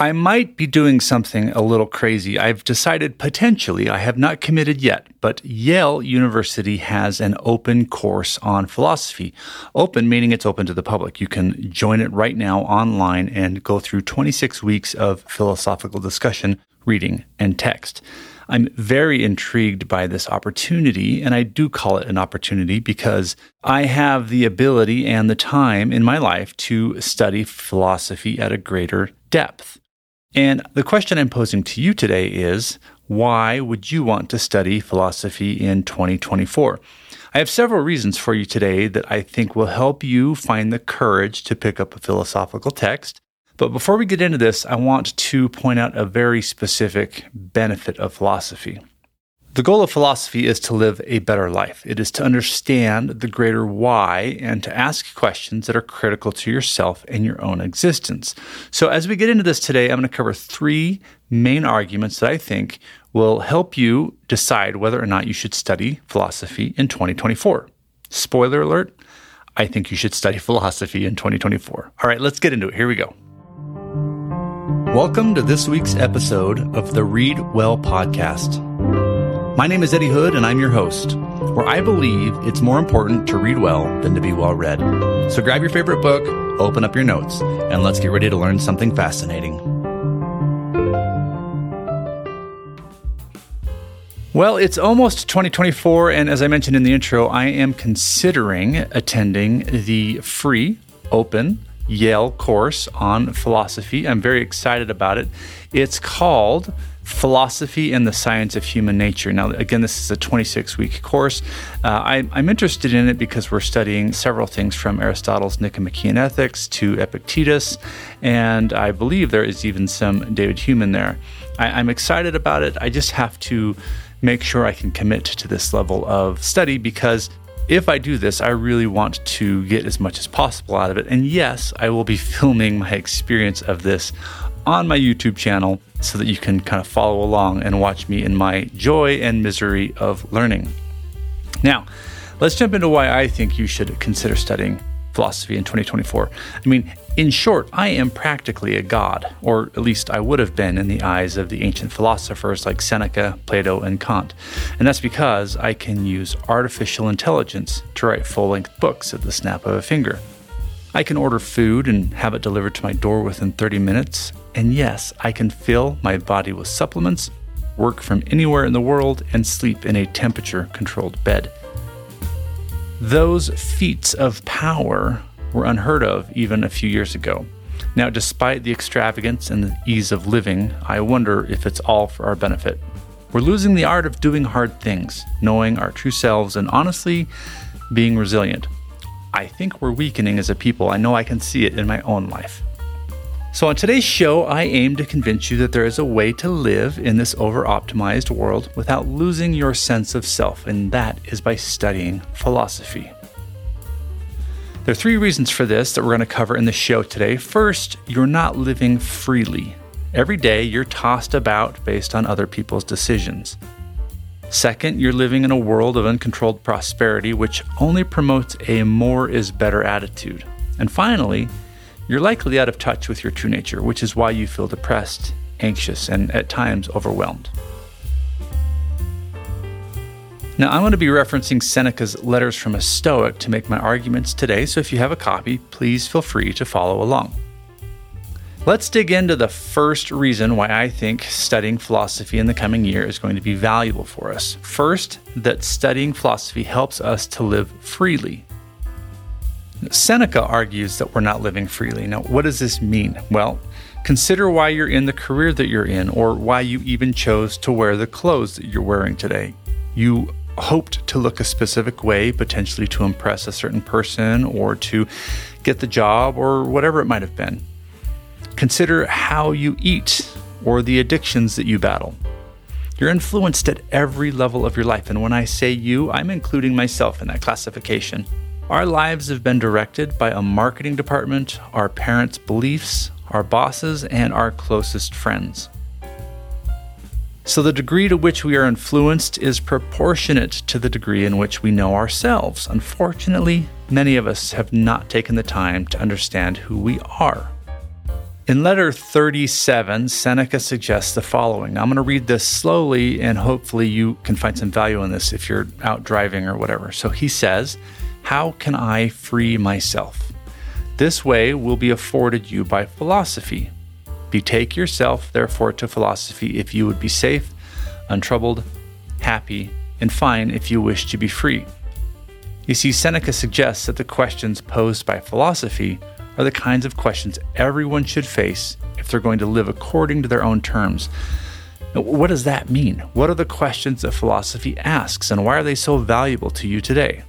I might be doing something a little crazy. I've decided potentially, I have not committed yet, but Yale University has an open course on philosophy. Open meaning it's open to the public. You can join it right now online and go through 26 weeks of philosophical discussion, reading, and text. I'm very intrigued by this opportunity, and I do call it an opportunity because I have the ability and the time in my life to study philosophy at a greater depth. And the question I'm posing to you today is why would you want to study philosophy in 2024? I have several reasons for you today that I think will help you find the courage to pick up a philosophical text. But before we get into this, I want to point out a very specific benefit of philosophy. The goal of philosophy is to live a better life. It is to understand the greater why and to ask questions that are critical to yourself and your own existence. So, as we get into this today, I'm going to cover three main arguments that I think will help you decide whether or not you should study philosophy in 2024. Spoiler alert, I think you should study philosophy in 2024. All right, let's get into it. Here we go. Welcome to this week's episode of the Read Well podcast. My name is Eddy Hood, and I'm your host, where I believe it's more important to read well than to be well read. So grab your favorite book, open up your notes, and let's get ready to learn something fascinating. Well, it's almost 2024, and as I mentioned in the intro, I am considering attending the free, open Yale course on philosophy. I'm very excited about it. It's called Philosophy and the Science of Human Nature. Now, again, this is a 26 week course. Uh, I, I'm interested in it because we're studying several things from Aristotle's Nicomachean Ethics to Epictetus, and I believe there is even some David Hume in there. I, I'm excited about it. I just have to make sure I can commit to this level of study because if I do this, I really want to get as much as possible out of it. And yes, I will be filming my experience of this on my YouTube channel so that you can kind of follow along and watch me in my joy and misery of learning. Now, let's jump into why I think you should consider studying philosophy in 2024. I mean, in short, I am practically a god, or at least I would have been in the eyes of the ancient philosophers like Seneca, Plato, and Kant. And that's because I can use artificial intelligence to write full length books at the snap of a finger. I can order food and have it delivered to my door within 30 minutes. And yes, I can fill my body with supplements, work from anywhere in the world, and sleep in a temperature controlled bed. Those feats of power were unheard of even a few years ago. Now, despite the extravagance and the ease of living, I wonder if it's all for our benefit. We're losing the art of doing hard things, knowing our true selves, and honestly, being resilient. I think we're weakening as a people. I know I can see it in my own life. So, on today's show, I aim to convince you that there is a way to live in this over optimized world without losing your sense of self, and that is by studying philosophy. There are three reasons for this that we're going to cover in the show today. First, you're not living freely. Every day, you're tossed about based on other people's decisions. Second, you're living in a world of uncontrolled prosperity, which only promotes a more is better attitude. And finally, you're likely out of touch with your true nature, which is why you feel depressed, anxious, and at times overwhelmed. Now, I'm going to be referencing Seneca's Letters from a Stoic to make my arguments today, so if you have a copy, please feel free to follow along. Let's dig into the first reason why I think studying philosophy in the coming year is going to be valuable for us. First, that studying philosophy helps us to live freely. Seneca argues that we're not living freely. Now, what does this mean? Well, consider why you're in the career that you're in, or why you even chose to wear the clothes that you're wearing today. You hoped to look a specific way, potentially to impress a certain person or to get the job or whatever it might have been. Consider how you eat or the addictions that you battle. You're influenced at every level of your life, and when I say you, I'm including myself in that classification. Our lives have been directed by a marketing department, our parents' beliefs, our bosses, and our closest friends. So, the degree to which we are influenced is proportionate to the degree in which we know ourselves. Unfortunately, many of us have not taken the time to understand who we are. In letter 37, Seneca suggests the following. I'm going to read this slowly, and hopefully, you can find some value in this if you're out driving or whatever. So he says, How can I free myself? This way will be afforded you by philosophy. Betake yourself, therefore, to philosophy if you would be safe, untroubled, happy, and fine if you wish to be free. You see, Seneca suggests that the questions posed by philosophy are the kinds of questions everyone should face if they're going to live according to their own terms. What does that mean? What are the questions that philosophy asks, and why are they so valuable to you today?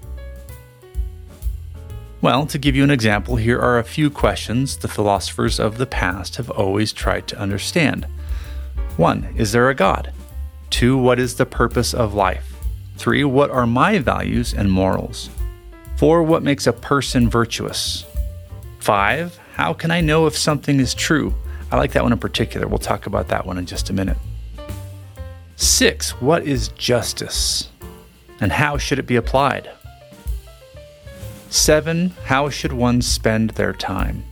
Well, to give you an example, here are a few questions the philosophers of the past have always tried to understand. 1. Is there a God? 2. What is the purpose of life? 3. What are my values and morals? 4. What makes a person virtuous? Five, how can I know if something is true? I like that one in particular. We'll talk about that one in just a minute. Six, what is justice? And how should it be applied? Seven, how should one spend their time?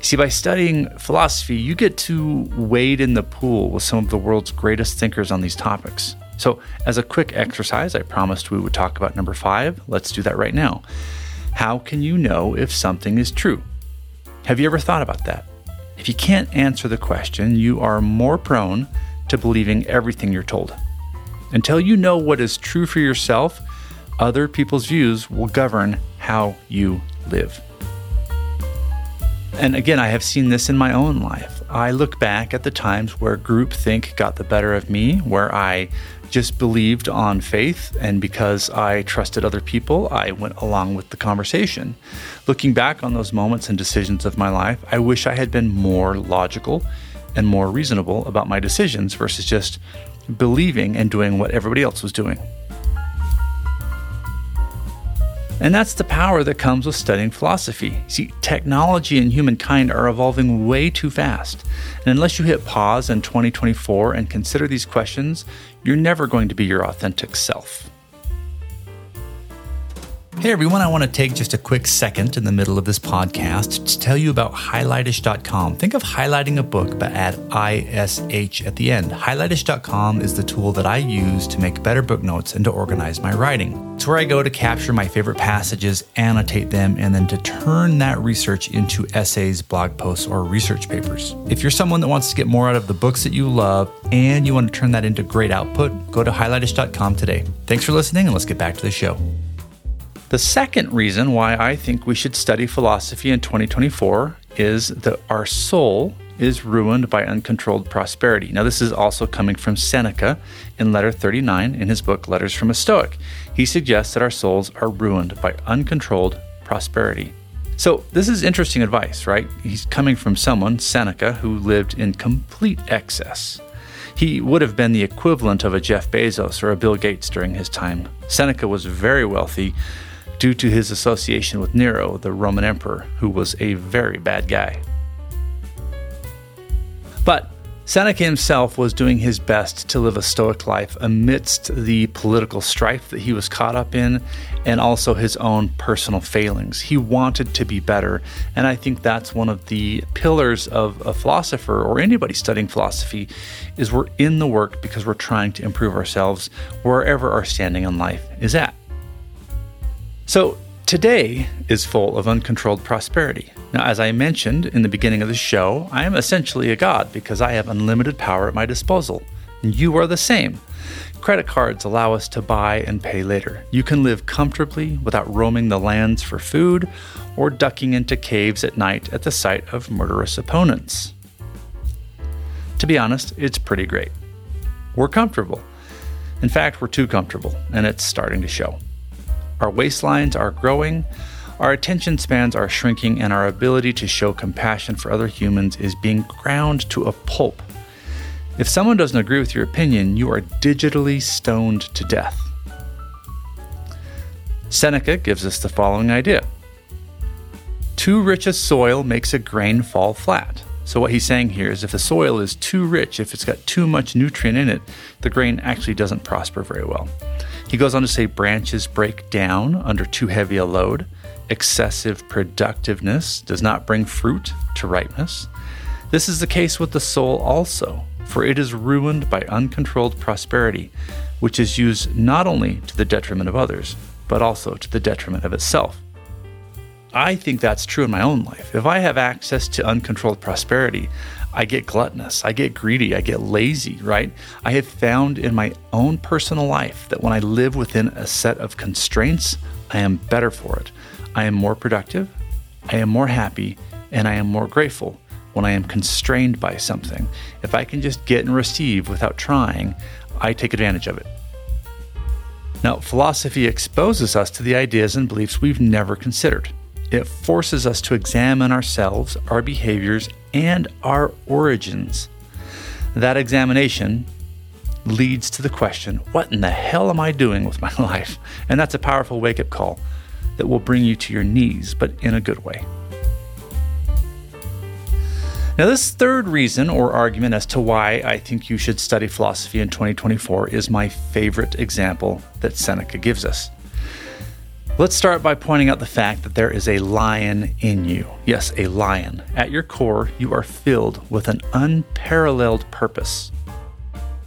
See, by studying philosophy, you get to wade in the pool with some of the world's greatest thinkers on these topics. So, as a quick exercise, I promised we would talk about number five. Let's do that right now. How can you know if something is true? Have you ever thought about that? If you can't answer the question, you are more prone to believing everything you're told. Until you know what is true for yourself, other people's views will govern how you live. And again, I have seen this in my own life. I look back at the times where groupthink got the better of me, where I just believed on faith, and because I trusted other people, I went along with the conversation. Looking back on those moments and decisions of my life, I wish I had been more logical and more reasonable about my decisions versus just believing and doing what everybody else was doing. And that's the power that comes with studying philosophy. See, technology and humankind are evolving way too fast. And unless you hit pause in 2024 and consider these questions, you're never going to be your authentic self. Hey everyone, I want to take just a quick second in the middle of this podcast to tell you about highlightish.com. Think of highlighting a book but add ISH at the end. Highlightish.com is the tool that I use to make better book notes and to organize my writing. It's where I go to capture my favorite passages, annotate them, and then to turn that research into essays, blog posts, or research papers. If you're someone that wants to get more out of the books that you love and you want to turn that into great output, go to highlightish.com today. Thanks for listening, and let's get back to the show. The second reason why I think we should study philosophy in 2024 is that our soul is ruined by uncontrolled prosperity. Now, this is also coming from Seneca in letter 39 in his book Letters from a Stoic. He suggests that our souls are ruined by uncontrolled prosperity. So, this is interesting advice, right? He's coming from someone, Seneca, who lived in complete excess. He would have been the equivalent of a Jeff Bezos or a Bill Gates during his time. Seneca was very wealthy, due to his association with Nero, the Roman emperor, who was a very bad guy. But Seneca himself was doing his best to live a stoic life amidst the political strife that he was caught up in and also his own personal failings. He wanted to be better, and I think that's one of the pillars of a philosopher or anybody studying philosophy is we're in the work because we're trying to improve ourselves wherever our standing in life is at. So, today is full of uncontrolled prosperity. Now, as I mentioned in the beginning of the show, I am essentially a god because I have unlimited power at my disposal. And you are the same. Credit cards allow us to buy and pay later. You can live comfortably without roaming the lands for food or ducking into caves at night at the sight of murderous opponents. To be honest, it's pretty great. We're comfortable. In fact, we're too comfortable, and it's starting to show. Our waistlines are growing, our attention spans are shrinking, and our ability to show compassion for other humans is being ground to a pulp. If someone doesn't agree with your opinion, you are digitally stoned to death. Seneca gives us the following idea Too rich a soil makes a grain fall flat. So, what he's saying here is if the soil is too rich, if it's got too much nutrient in it, the grain actually doesn't prosper very well. He goes on to say branches break down under too heavy a load, Excessive productiveness does not bring fruit to ripeness. This is the case with the soul also, for it is ruined by uncontrolled prosperity, which is used not only to the detriment of others, but also to the detriment of itself. I think that's true in my own life. If I have access to uncontrolled prosperity, I get gluttonous, I get greedy, I get lazy, right? I have found in my own personal life that when I live within a set of constraints, I am better for it. I am more productive, I am more happy, and I am more grateful when I am constrained by something. If I can just get and receive without trying, I take advantage of it. Now, philosophy exposes us to the ideas and beliefs we've never considered. It forces us to examine ourselves, our behaviors, and our origins. That examination leads to the question what in the hell am I doing with my life? And that's a powerful wake up call that will bring you to your knees, but in a good way. Now, this third reason or argument as to why I think you should study philosophy in 2024 is my favorite example that Seneca gives us. Let's start by pointing out the fact that there is a lion in you. Yes, a lion. At your core, you are filled with an unparalleled purpose.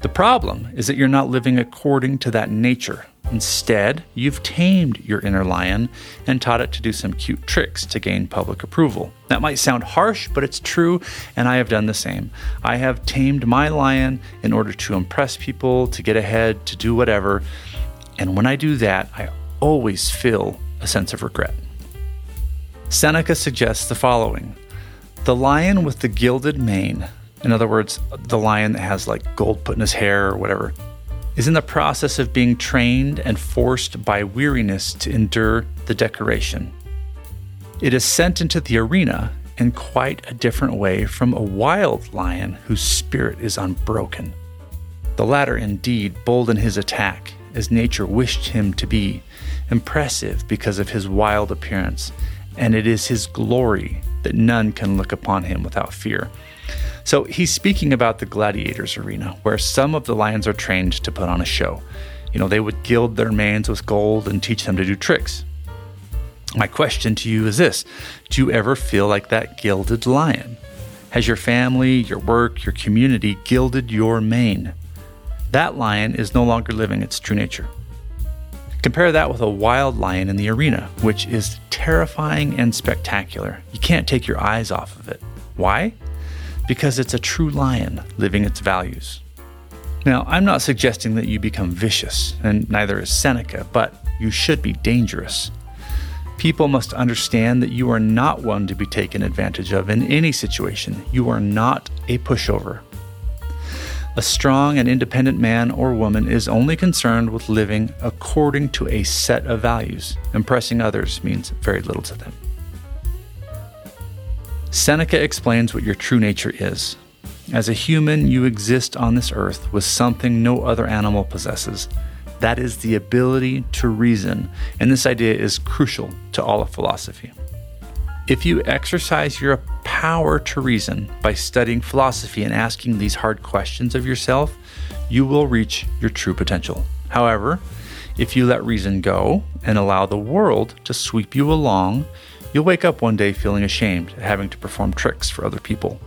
The problem is that you're not living according to that nature. Instead, you've tamed your inner lion and taught it to do some cute tricks to gain public approval. That might sound harsh, but it's true, and I have done the same. I have tamed my lion in order to impress people, to get ahead, to do whatever. And when I do that, I always feel a sense of regret. Seneca suggests the following The lion with the gilded mane, in other words, the lion that has like gold put in his hair or whatever, is in the process of being trained and forced by weariness to endure the decoration. It is sent into the arena in quite a different way from a wild lion whose spirit is unbroken. The latter, indeed, bold in his attack, as nature wished him to be, impressive because of his wild appearance, and it is his glory that none can look upon him without fear. So he's speaking about the gladiators arena, where some of the lions are trained to put on a show. You know, they would gild their manes with gold and teach them to do tricks. My question to you is this Do you ever feel like that gilded lion? Has your family, your work, your community gilded your mane? That lion is no longer living its true nature. Compare that with a wild lion in the arena, which is terrifying and spectacular. You can't take your eyes off of it. Why? Because it's a true lion living its values. Now, I'm not suggesting that you become vicious, and neither is Seneca, but you should be dangerous. People must understand that you are not one to be taken advantage of in any situation. You are not a pushover. A strong and independent man or woman is only concerned with living according to a set of values. Impressing others means very little to them. Seneca explains what your true nature is. As a human, you exist on this earth with something no other animal possesses. That is the ability to reason, and this idea is crucial to all of philosophy. If you exercise your power to reason by studying philosophy and asking these hard questions of yourself, you will reach your true potential. However, if you let reason go and allow the world to sweep you along, you'll wake up one day feeling ashamed at having to perform tricks for other people.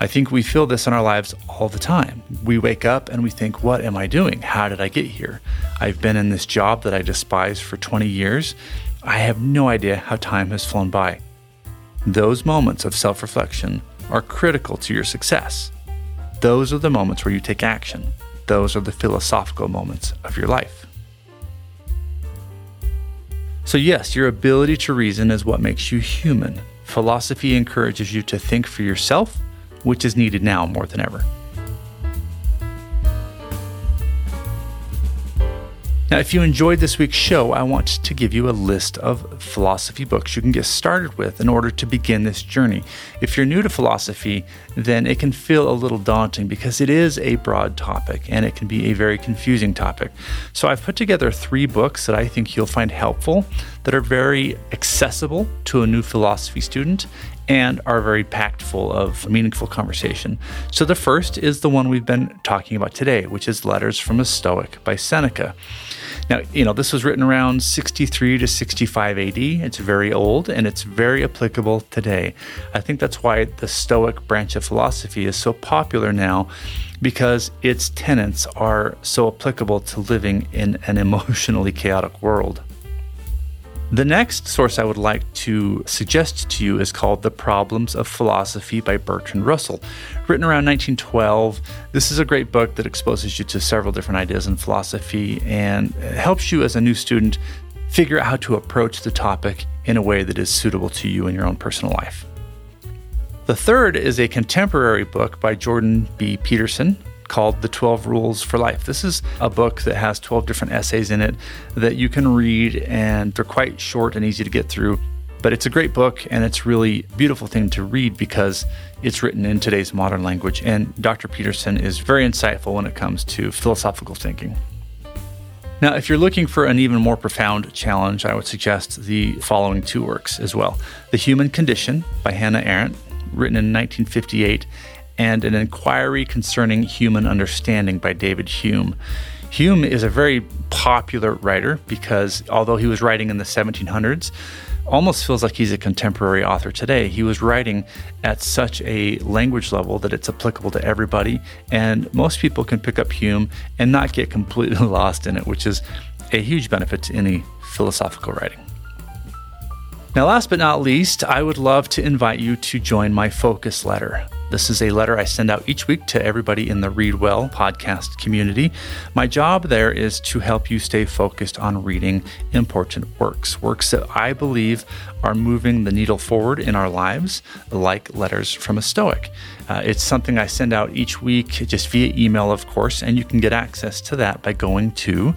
I think we feel this in our lives all the time. We wake up and we think, What am I doing? How did I get here? I've been in this job that I despise for 20 years, I have no idea how time has flown by. Those moments of self reflection are critical to your success. Those are the moments where you take action. Those are the philosophical moments of your life. So, yes, your ability to reason is what makes you human. Philosophy encourages you to think for yourself, which is needed now more than ever. Now, if you enjoyed this week's show, I want to give you a list of philosophy books you can get started with in order to begin this journey. If you're new to philosophy, then it can feel a little daunting because it is a broad topic and it can be a very confusing topic. So, I've put together three books that I think you'll find helpful that are very accessible to a new philosophy student and are very packed full of meaningful conversation. So, the first is the one we've been talking about today, which is Letters from a Stoic by Seneca. Now, you know, this was written around 63 to 65 AD. It's very old and it's very applicable today. I think that's why the Stoic branch of philosophy is so popular now because its tenets are so applicable to living in an emotionally chaotic world. The next source I would like to suggest to you is called The Problems of Philosophy by Bertrand Russell. Written around 1912, this is a great book that exposes you to several different ideas in philosophy and helps you as a new student figure out how to approach the topic in a way that is suitable to you in your own personal life. The third is a contemporary book by Jordan B. Peterson called The 12 Rules for Life. This is a book that has 12 different essays in it that you can read, and they're quite short and easy to get through. But it's a great book, and it's really a beautiful thing to read because it's written in today's modern language. And Dr. Peterson is very insightful when it comes to philosophical thinking. Now, if you're looking for an even more profound challenge, I would suggest the following two works as well The Human Condition by Hannah Arendt, written in 1958, and An Inquiry Concerning Human Understanding by David Hume. Hume is a very popular writer because although he was writing in the 1700s, almost feels like he's a contemporary author today. He was writing at such a language level that it's applicable to everybody, and most people can pick up Hume and not get completely lost in it, which is a huge benefit to any philosophical writing. Now, last but not least, I would love to invite you to join my focus letter. This is a letter I send out each week to everybody in the Read Well podcast community. My job there is to help you stay focused on reading important works, works that I believe are moving the needle forward in our lives, like letters from a Stoic. Uh, it's something I send out each week, just via email, of course, and you can get access to that by going to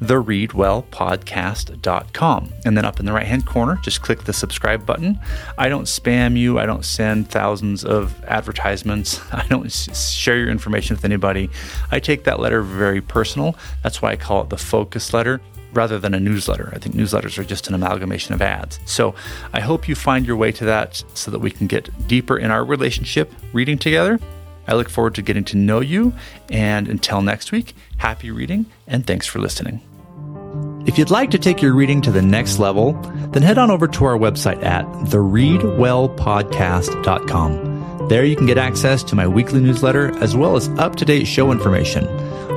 thereadwellpodcast.com. And then up in the right hand corner, just click the subscribe button. I don't spam you, I don't send thousands of advertisements, I don't share your information with anybody. I take that letter very personal. That's why I call it the focus letter rather than a newsletter. I think newsletters are just an amalgamation of ads. So I hope you find your way to that so that we can get deeper in our relationship reading together. I look forward to getting to know you. And until next week, happy reading and thanks for listening. If you'd like to take your reading to the next level, then head on over to our website at thereadwellpodcast.com. There you can get access to my weekly newsletter as well as up to date show information.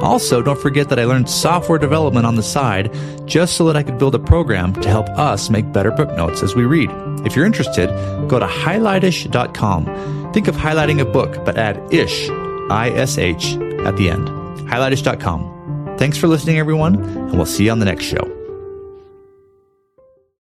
Also, don't forget that I learned software development on the side just so that I could build a program to help us make better book notes as we read. If you're interested, go to highlightish.com. Think of highlighting a book, but add ish, I S H, at the end. Highlightish.com. Thanks for listening, everyone, and we'll see you on the next show.